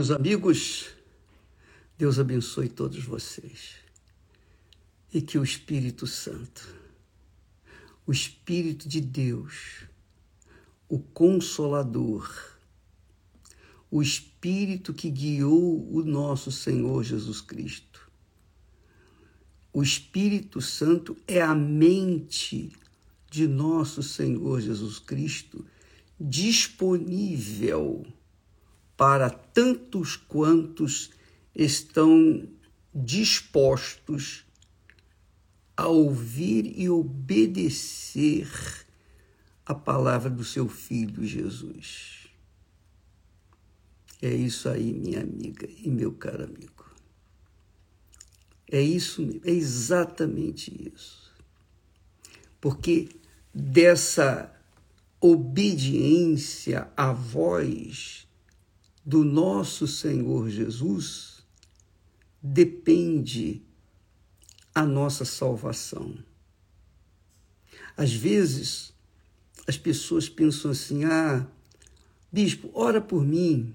Meus amigos, Deus abençoe todos vocês. E que o Espírito Santo, o Espírito de Deus, o Consolador, o Espírito que guiou o nosso Senhor Jesus Cristo, o Espírito Santo é a mente de nosso Senhor Jesus Cristo disponível para tantos quantos estão dispostos a ouvir e obedecer a palavra do seu filho Jesus. É isso aí, minha amiga e meu caro amigo. É isso, é exatamente isso. Porque dessa obediência à voz do nosso Senhor Jesus depende a nossa salvação. Às vezes, as pessoas pensam assim: ah, bispo, ora por mim.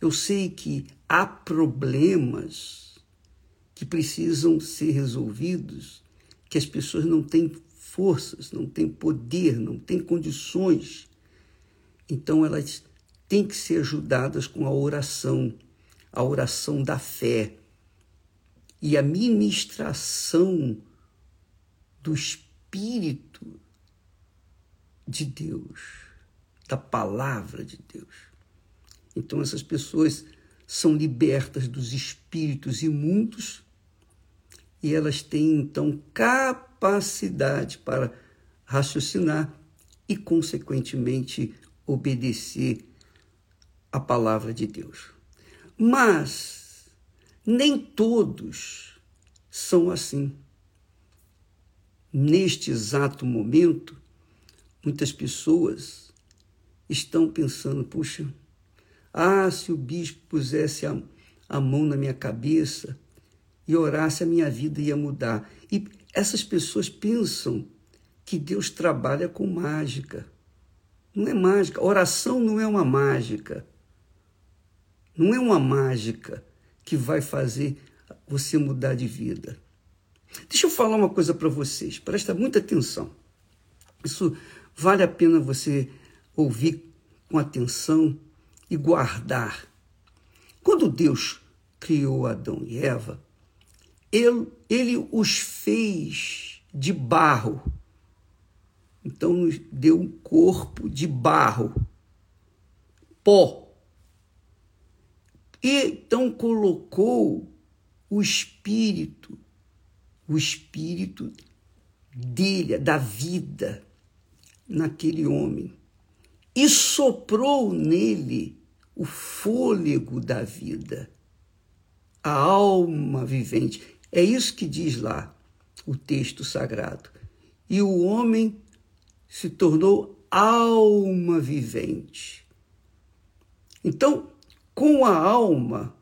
Eu sei que há problemas que precisam ser resolvidos, que as pessoas não têm forças, não têm poder, não têm condições. Então elas têm que ser ajudadas com a oração, a oração da fé e a ministração do Espírito de Deus, da palavra de Deus. Então essas pessoas são libertas dos espíritos imundos e elas têm então capacidade para raciocinar e, consequentemente, obedecer a palavra de Deus. Mas nem todos são assim. Neste exato momento, muitas pessoas estão pensando: puxa, ah, se o bispo pusesse a, a mão na minha cabeça e orasse, a minha vida ia mudar. E essas pessoas pensam que Deus trabalha com mágica. Não é mágica. Oração não é uma mágica. Não é uma mágica que vai fazer você mudar de vida. Deixa eu falar uma coisa para vocês, presta muita atenção. Isso vale a pena você ouvir com atenção e guardar. Quando Deus criou Adão e Eva, ele, ele os fez de barro. Então nos deu um corpo de barro, pó. E então colocou o espírito, o espírito dele, da vida, naquele homem. E soprou nele o fôlego da vida, a alma vivente. É isso que diz lá o texto sagrado. E o homem se tornou alma vivente. Então, com a alma,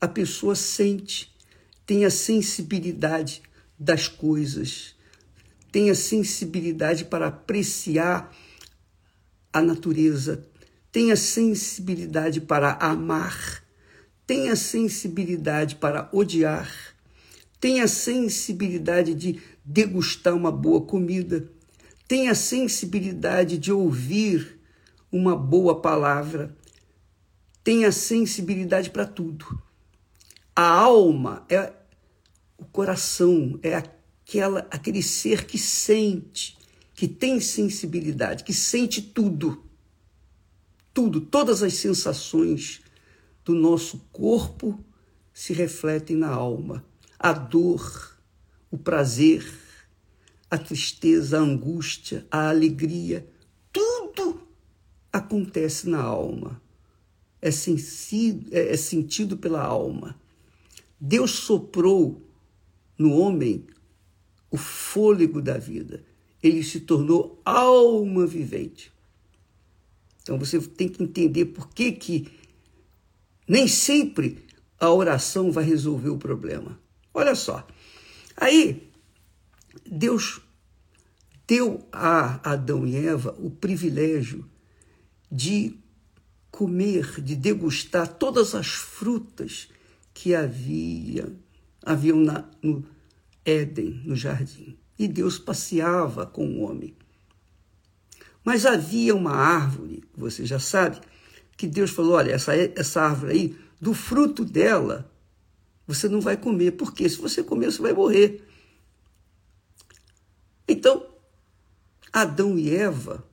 a pessoa sente, tem a sensibilidade das coisas, tem a sensibilidade para apreciar a natureza, tem a sensibilidade para amar, tem a sensibilidade para odiar, tem a sensibilidade de degustar uma boa comida, tem a sensibilidade de ouvir uma boa palavra, tem a sensibilidade para tudo. A alma é o coração, é aquela, aquele ser que sente, que tem sensibilidade, que sente tudo. Tudo, todas as sensações do nosso corpo se refletem na alma. A dor, o prazer, a tristeza, a angústia, a alegria, tudo acontece na alma é, sentido, é, é sentido pela alma. Deus soprou no homem o fôlego da vida. Ele se tornou alma vivente. Então você tem que entender por que, que nem sempre a oração vai resolver o problema. Olha só. Aí, Deus deu a Adão e Eva o privilégio de comer, de degustar todas as frutas que havia haviam na, no Éden, no jardim. E Deus passeava com o homem. Mas havia uma árvore, você já sabe, que Deus falou: olha, essa, essa árvore aí, do fruto dela, você não vai comer, porque se você comer, você vai morrer. Então, Adão e Eva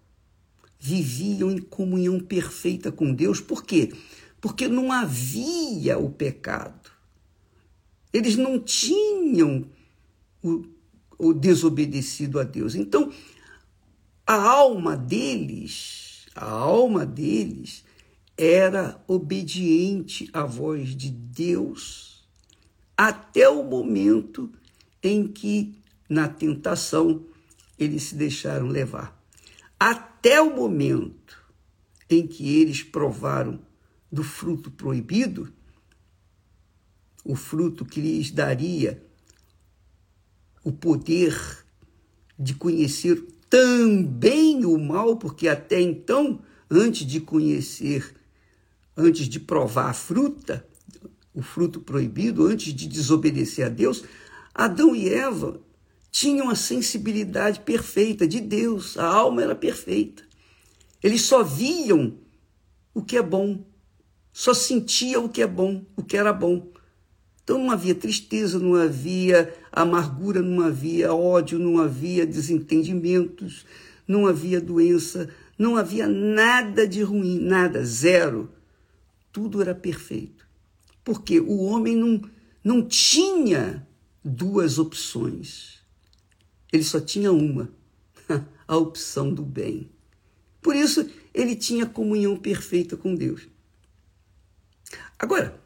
viviam em comunhão perfeita com Deus, por quê? Porque não havia o pecado. Eles não tinham o, o desobedecido a Deus. Então, a alma deles, a alma deles era obediente à voz de Deus até o momento em que, na tentação, eles se deixaram levar. Até o momento em que eles provaram do fruto proibido, o fruto que lhes daria o poder de conhecer também o mal, porque até então, antes de conhecer, antes de provar a fruta, o fruto proibido, antes de desobedecer a Deus, Adão e Eva tinham a sensibilidade perfeita de Deus, a alma era perfeita. Eles só viam o que é bom, só sentiam o que é bom, o que era bom. Então não havia tristeza, não havia amargura, não havia ódio, não havia desentendimentos, não havia doença, não havia nada de ruim, nada, zero. Tudo era perfeito. Porque o homem não, não tinha duas opções. Ele só tinha uma, a opção do bem. Por isso, ele tinha comunhão perfeita com Deus. Agora,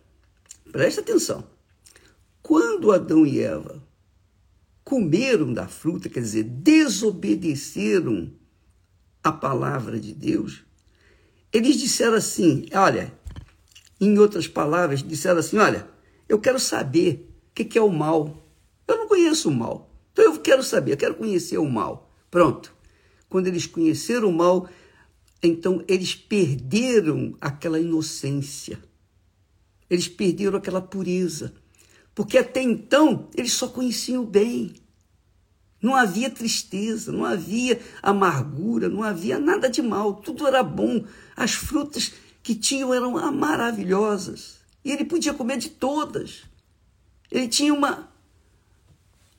preste atenção. Quando Adão e Eva comeram da fruta, quer dizer, desobedeceram a palavra de Deus, eles disseram assim: olha, em outras palavras, disseram assim: olha, eu quero saber o que é o mal. Eu não conheço o mal. Então eu quero saber, eu quero conhecer o mal. Pronto. Quando eles conheceram o mal, então eles perderam aquela inocência. Eles perderam aquela pureza porque até então eles só conheciam o bem. Não havia tristeza, não havia amargura, não havia nada de mal, tudo era bom. As frutas que tinham eram maravilhosas. E ele podia comer de todas. Ele tinha uma,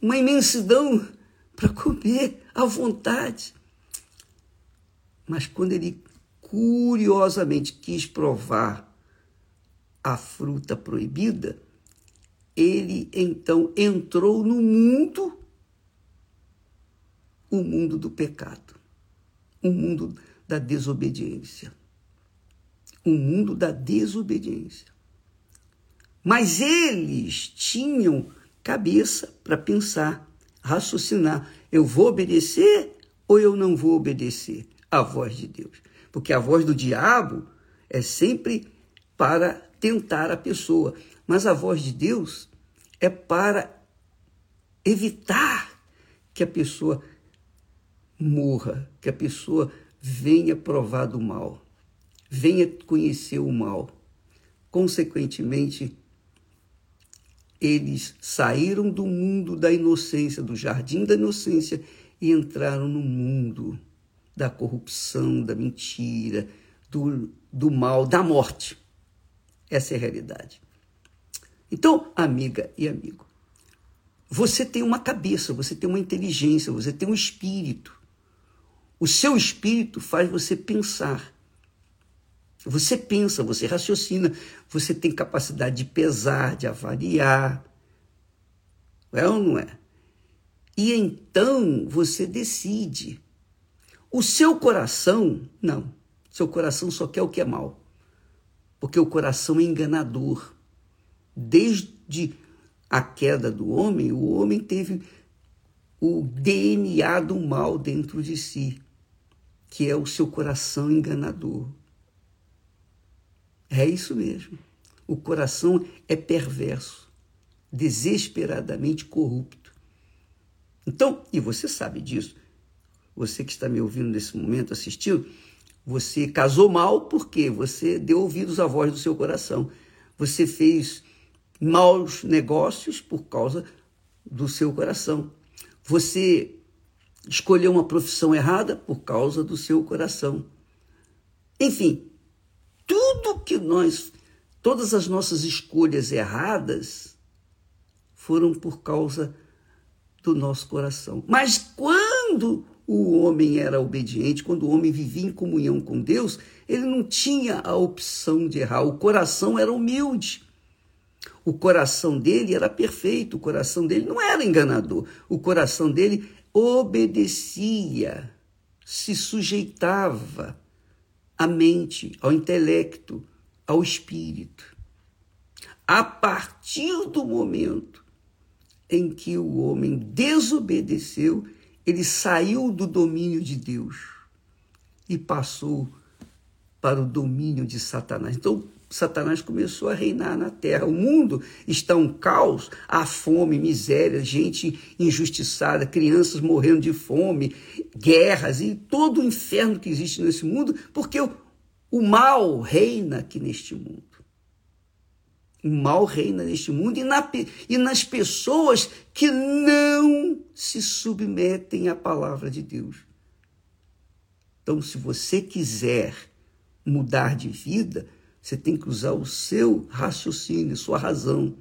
uma imensidão para comer à vontade. Mas quando ele curiosamente quis provar a fruta proibida, ele então entrou no mundo, o mundo do pecado, o mundo da desobediência. O mundo da desobediência. Mas eles tinham cabeça para pensar, raciocinar: eu vou obedecer ou eu não vou obedecer à voz de Deus? Porque a voz do diabo é sempre para tentar a pessoa. Mas a voz de Deus é para evitar que a pessoa morra, que a pessoa venha provar do mal, venha conhecer o mal. Consequentemente, eles saíram do mundo da inocência, do jardim da inocência, e entraram no mundo da corrupção, da mentira, do, do mal, da morte. Essa é a realidade. Então, amiga e amigo, você tem uma cabeça, você tem uma inteligência, você tem um espírito. O seu espírito faz você pensar. Você pensa, você raciocina, você tem capacidade de pesar, de avaliar. É ou não é? E então você decide. O seu coração, não. Seu coração só quer o que é mal. Porque o coração é enganador desde a queda do homem, o homem teve o DNA do mal dentro de si, que é o seu coração enganador. É isso mesmo. O coração é perverso, desesperadamente corrupto. Então, e você sabe disso, você que está me ouvindo nesse momento, assistindo, Você casou mal porque você deu ouvidos à voz do seu coração. Você fez maus negócios por causa do seu coração. Você escolheu uma profissão errada por causa do seu coração. Enfim, tudo que nós, todas as nossas escolhas erradas foram por causa do nosso coração. Mas quando o homem era obediente, quando o homem vivia em comunhão com Deus, ele não tinha a opção de errar. O coração era humilde. O coração dele era perfeito, o coração dele não era enganador. O coração dele obedecia, se sujeitava à mente, ao intelecto, ao espírito. A partir do momento em que o homem desobedeceu, ele saiu do domínio de Deus e passou para o domínio de Satanás. Então, Satanás começou a reinar na terra. O mundo está um caos, há fome, miséria, gente injustiçada, crianças morrendo de fome, guerras e todo o inferno que existe nesse mundo, porque o, o mal reina aqui neste mundo. O mal reina neste mundo e, na, e nas pessoas que não se submetem à palavra de Deus. Então, se você quiser mudar de vida, você tem que usar o seu raciocínio, sua razão.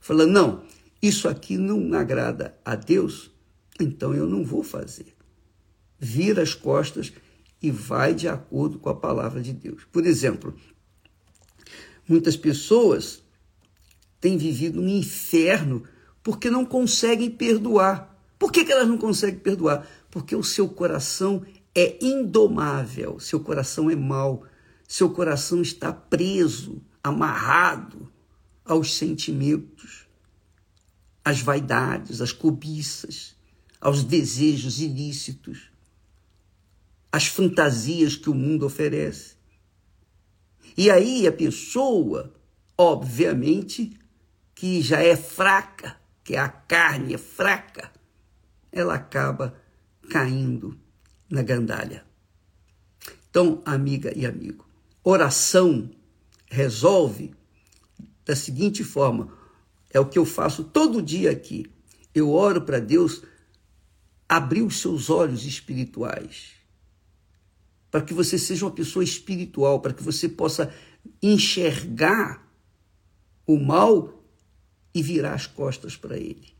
Falando, não, isso aqui não agrada a Deus, então eu não vou fazer. Vira as costas e vai de acordo com a palavra de Deus. Por exemplo, muitas pessoas têm vivido um inferno porque não conseguem perdoar. Por que, que elas não conseguem perdoar? Porque o seu coração é indomável, seu coração é mau, seu coração está preso, amarrado aos sentimentos, às vaidades, às cobiças, aos desejos ilícitos, às fantasias que o mundo oferece. E aí a pessoa, obviamente, que já é fraca, que a carne é fraca, ela acaba caindo na gandalha. Então, amiga e amigo, oração resolve da seguinte forma: é o que eu faço todo dia aqui. Eu oro para Deus abrir os seus olhos espirituais, para que você seja uma pessoa espiritual, para que você possa enxergar o mal e virar as costas para ele.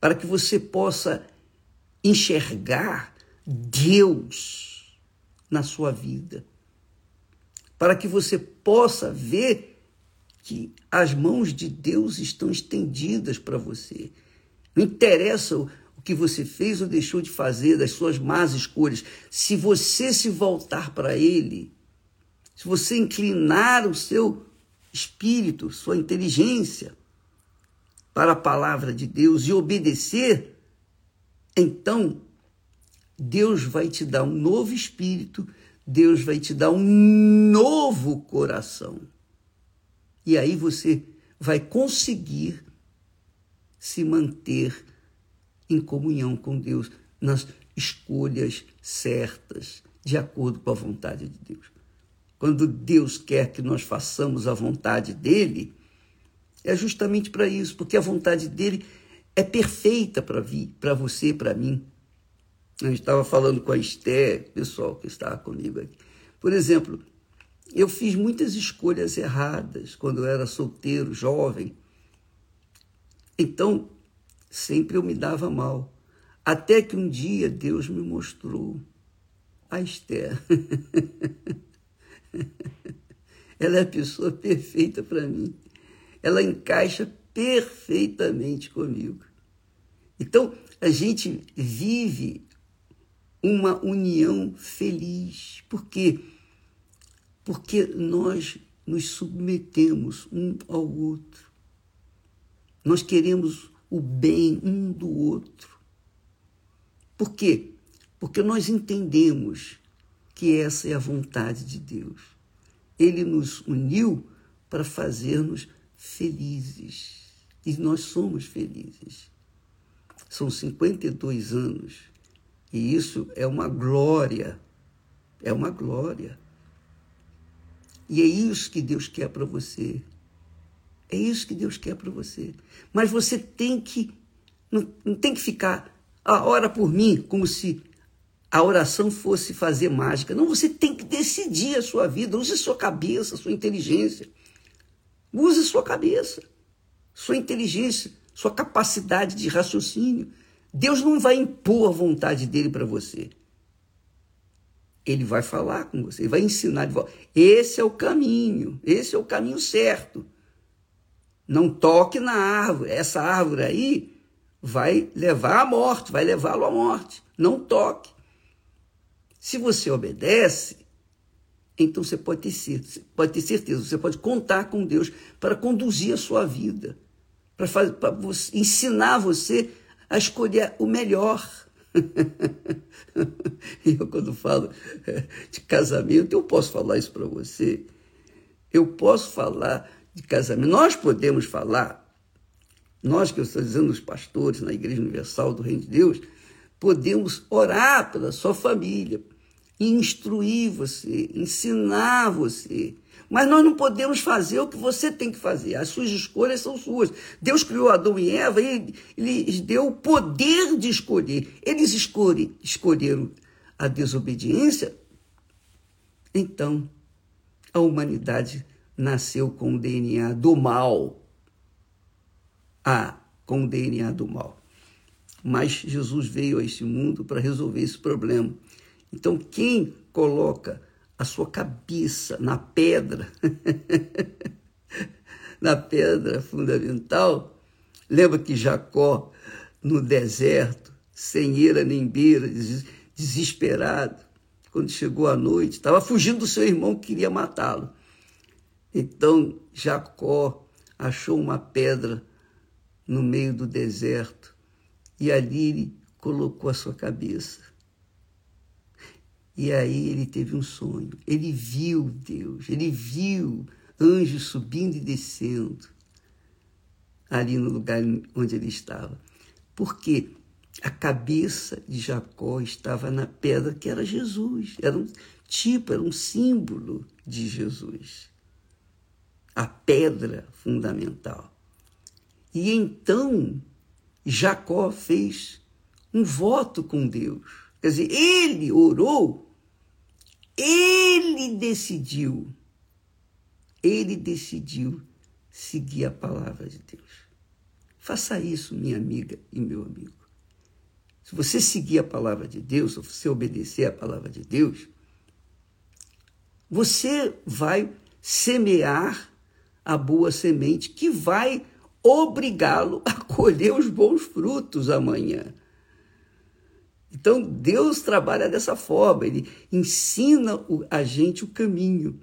Para que você possa enxergar Deus na sua vida. Para que você possa ver que as mãos de Deus estão estendidas para você. Não interessa o que você fez ou deixou de fazer, das suas más escolhas. Se você se voltar para Ele, se você inclinar o seu espírito, sua inteligência para a palavra de Deus e obedecer, então Deus vai te dar um novo espírito, Deus vai te dar um novo coração. E aí você vai conseguir se manter em comunhão com Deus nas escolhas certas, de acordo com a vontade de Deus. Quando Deus quer que nós façamos a vontade dele, é justamente para isso, porque a vontade dele é perfeita para você, para mim. Eu estava falando com a Esther, pessoal que estava comigo aqui. Por exemplo, eu fiz muitas escolhas erradas quando eu era solteiro, jovem. Então, sempre eu me dava mal. Até que um dia Deus me mostrou a Esther. Ela é a pessoa perfeita para mim. Ela encaixa perfeitamente comigo. Então, a gente vive uma união feliz. Por quê? Porque nós nos submetemos um ao outro. Nós queremos o bem um do outro. Por quê? Porque nós entendemos que essa é a vontade de Deus. Ele nos uniu para fazermos felizes. E nós somos felizes. São 52 anos. E isso é uma glória é uma glória. E é isso que Deus quer para você. É isso que Deus quer para você. Mas você tem que não, não tem que ficar a ah, ora por mim como se a oração fosse fazer mágica. Não, você tem que decidir a sua vida. Use sua cabeça, sua inteligência. Use sua cabeça, sua inteligência, sua capacidade de raciocínio. Deus não vai impor a vontade dele para você. Ele vai falar com você, ele vai ensinar de volta. Esse é o caminho, esse é o caminho certo. Não toque na árvore. Essa árvore aí vai levar à morte, vai levá-lo à morte. Não toque. Se você obedece, então você pode ter, certeza, pode ter certeza, você pode contar com Deus para conduzir a sua vida, para, fazer, para ensinar você a escolher o melhor. eu, quando falo de casamento, eu posso falar isso para você. Eu posso falar de casamento. Nós podemos falar, nós que eu estou dizendo, os pastores na Igreja Universal do Reino de Deus, podemos orar pela sua família, instruir você, ensinar você. Mas nós não podemos fazer o que você tem que fazer. As suas escolhas são suas. Deus criou Adão e Eva e lhes deu o poder de escolher. Eles escolhe, escolheram a desobediência. Então, a humanidade nasceu com o DNA do mal. Ah, com o DNA do mal. Mas Jesus veio a este mundo para resolver esse problema. Então, quem coloca a sua cabeça na pedra, na pedra fundamental, lembra que Jacó, no deserto, sem ira nem beira, desesperado, quando chegou a noite, estava fugindo do seu irmão que queria matá-lo. Então Jacó achou uma pedra no meio do deserto e ali ele colocou a sua cabeça. E aí ele teve um sonho. Ele viu Deus, ele viu anjos subindo e descendo ali no lugar onde ele estava. Porque a cabeça de Jacó estava na pedra que era Jesus. Era um tipo, era um símbolo de Jesus. A pedra fundamental. E então Jacó fez um voto com Deus. Quer dizer, ele orou ele decidiu, ele decidiu seguir a palavra de Deus. Faça isso, minha amiga e meu amigo. Se você seguir a palavra de Deus, se você obedecer a palavra de Deus, você vai semear a boa semente que vai obrigá-lo a colher os bons frutos amanhã. Então Deus trabalha dessa forma, ele ensina a gente o caminho.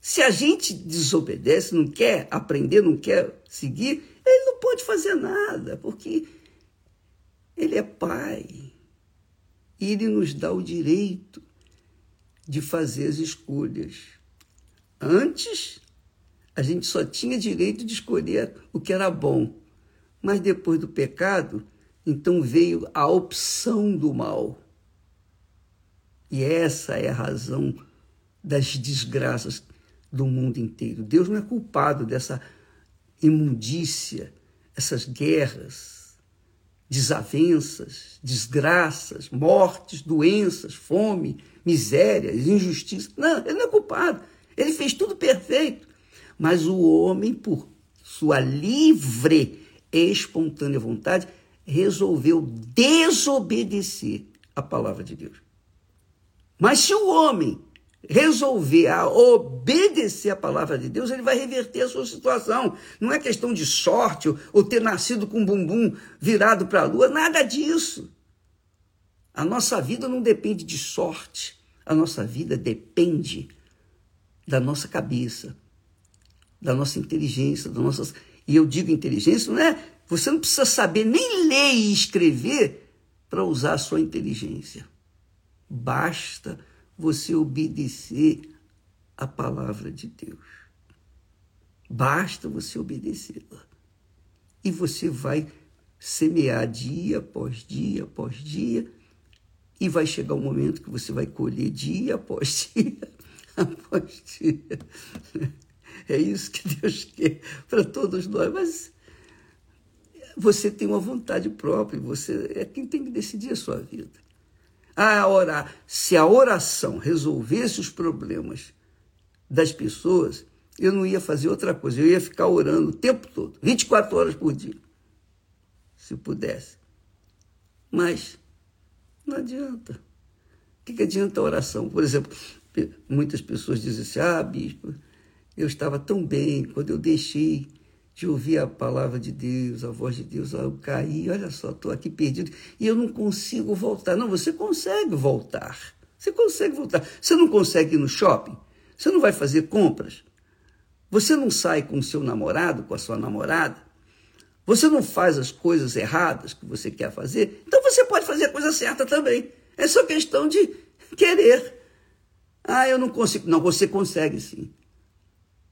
Se a gente desobedece, não quer aprender, não quer seguir, ele não pode fazer nada, porque ele é pai. E ele nos dá o direito de fazer as escolhas. Antes, a gente só tinha direito de escolher o que era bom. Mas depois do pecado, então veio a opção do mal. E essa é a razão das desgraças do mundo inteiro. Deus não é culpado dessa imundícia, essas guerras, desavenças, desgraças, mortes, doenças, fome, misérias, injustiça. Não, ele não é culpado. Ele fez tudo perfeito. Mas o homem, por sua livre e espontânea vontade, resolveu desobedecer a palavra de Deus. Mas se o homem resolver a obedecer a palavra de Deus, ele vai reverter a sua situação. Não é questão de sorte ou ter nascido com um bumbum virado para a lua, nada disso. A nossa vida não depende de sorte, a nossa vida depende da nossa cabeça, da nossa inteligência, das nossas. E eu digo inteligência, não é você não precisa saber nem ler e escrever para usar a sua inteligência. Basta você obedecer a palavra de Deus. Basta você obedecê-la. E você vai semear dia após dia após dia E vai chegar o um momento que você vai colher dia após dia, após dia. É isso que Deus quer para todos nós. Mas você tem uma vontade própria, você é quem tem que decidir a sua vida. A orar, se a oração resolvesse os problemas das pessoas, eu não ia fazer outra coisa, eu ia ficar orando o tempo todo, 24 horas por dia, se pudesse. Mas não adianta. O que, que adianta a oração? Por exemplo, muitas pessoas dizem assim: ah, bispo, eu estava tão bem quando eu deixei de ouvir a palavra de Deus, a voz de Deus, eu caí, olha só, estou aqui perdido e eu não consigo voltar. Não, você consegue voltar. Você consegue voltar. Você não consegue ir no shopping? Você não vai fazer compras? Você não sai com o seu namorado, com a sua namorada? Você não faz as coisas erradas que você quer fazer? Então você pode fazer a coisa certa também. É só questão de querer. Ah, eu não consigo. Não, você consegue sim.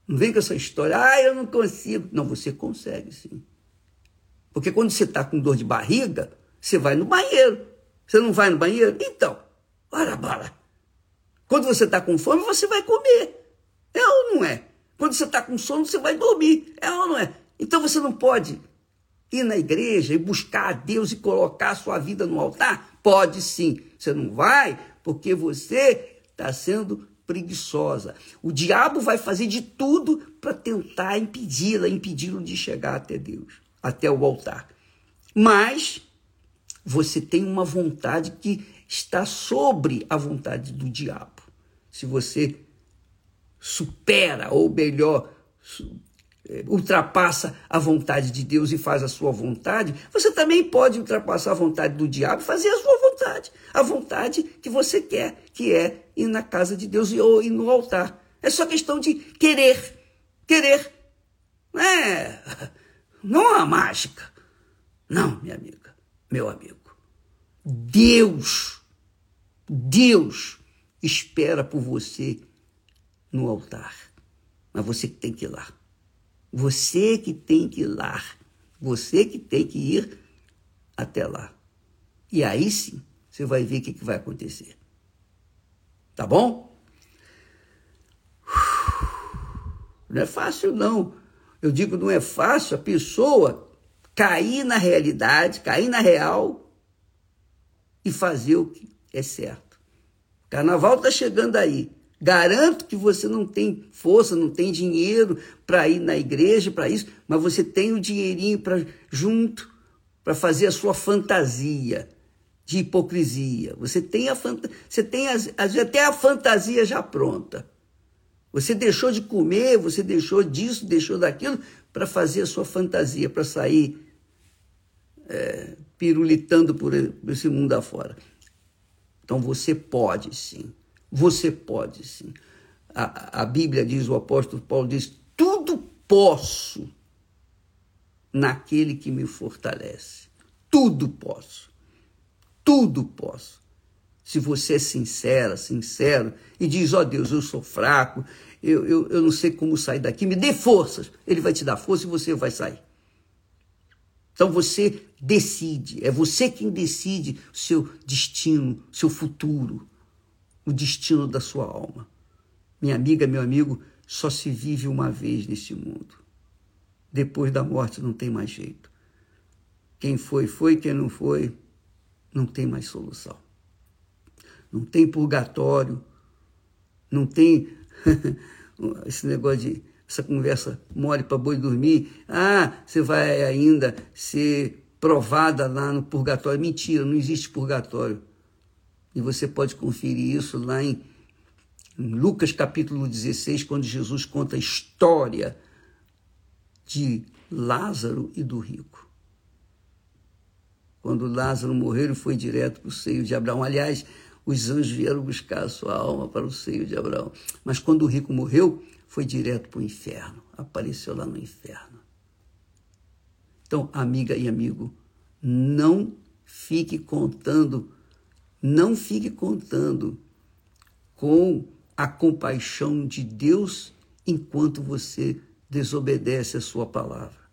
Não vem com essa história, ah, eu não consigo. Não, você consegue sim. Porque quando você está com dor de barriga, você vai no banheiro. Você não vai no banheiro? Então, ora bala. Quando você está com fome, você vai comer. É ou não é? Quando você está com sono, você vai dormir. É ou não é? Então você não pode ir na igreja e buscar a Deus e colocar a sua vida no altar? Pode sim. Você não vai porque você está sendo preguiçosa. O diabo vai fazer de tudo para tentar impedi-la, impedi-lo de chegar até Deus, até o altar. Mas você tem uma vontade que está sobre a vontade do diabo. Se você supera, ou melhor, ultrapassa a vontade de Deus e faz a sua vontade, você também pode ultrapassar a vontade do diabo e fazer a sua vontade. A vontade que você quer, que é ir na casa de Deus ou ir no altar. É só questão de querer. Querer. Não é, não é mágica. Não, minha amiga, meu amigo. Deus, Deus espera por você no altar. Mas você tem que ir lá. Você que tem que ir lá. Você que tem que ir até lá. E aí sim, você vai ver o que, que vai acontecer. Tá bom? Não é fácil, não. Eu digo, não é fácil a pessoa cair na realidade, cair na real e fazer o que é certo. Carnaval está chegando aí. Garanto que você não tem força, não tem dinheiro para ir na igreja, para isso, mas você tem o dinheirinho para junto para fazer a sua fantasia de hipocrisia. Você tem a você tem as, até a fantasia já pronta. Você deixou de comer, você deixou disso, deixou daquilo para fazer a sua fantasia, para sair é, pirulitando por esse mundo afora. Então você pode sim você pode sim. A, a Bíblia diz, o apóstolo Paulo diz: tudo posso naquele que me fortalece. Tudo posso. Tudo posso. Se você é sincera, sincero, e diz: Ó oh Deus, eu sou fraco, eu, eu, eu não sei como sair daqui, me dê forças. Ele vai te dar força e você vai sair. Então você decide, é você quem decide o seu destino, seu futuro o destino da sua alma. Minha amiga, meu amigo, só se vive uma vez neste mundo. Depois da morte não tem mais jeito. Quem foi, foi, quem não foi, não tem mais solução. Não tem purgatório, não tem esse negócio de essa conversa mole para boi dormir. Ah, você vai ainda ser provada lá no purgatório. Mentira, não existe purgatório. E você pode conferir isso lá em, Lucas capítulo 16, quando Jesus conta a história de Lázaro e do rico. Quando Lázaro morreu, ele foi direto para o seio de Abraão. Aliás, os anjos vieram buscar a sua alma para o seio de Abraão. Mas quando o rico morreu, foi direto para o inferno. Apareceu lá no inferno. Então, amiga e amigo, não fique contando não fique contando com a compaixão de Deus enquanto você desobedece a sua palavra.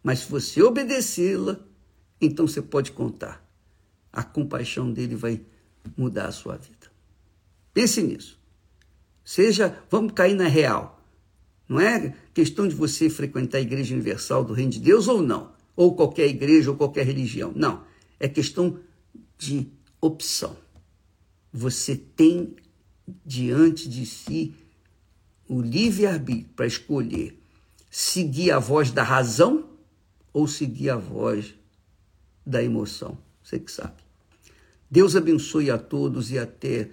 Mas se você obedecê-la, então você pode contar. A compaixão dele vai mudar a sua vida. Pense nisso. Seja, vamos cair na real. Não é questão de você frequentar a Igreja Universal do Reino de Deus ou não, ou qualquer igreja ou qualquer religião. Não. É questão de opção. Você tem diante de si o livre-arbítrio para escolher seguir a voz da razão ou seguir a voz da emoção. Você que sabe. Deus abençoe a todos e até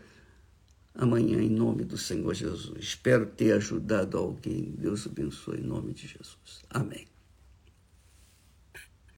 amanhã, em nome do Senhor Jesus. Espero ter ajudado alguém. Deus abençoe em nome de Jesus. Amém.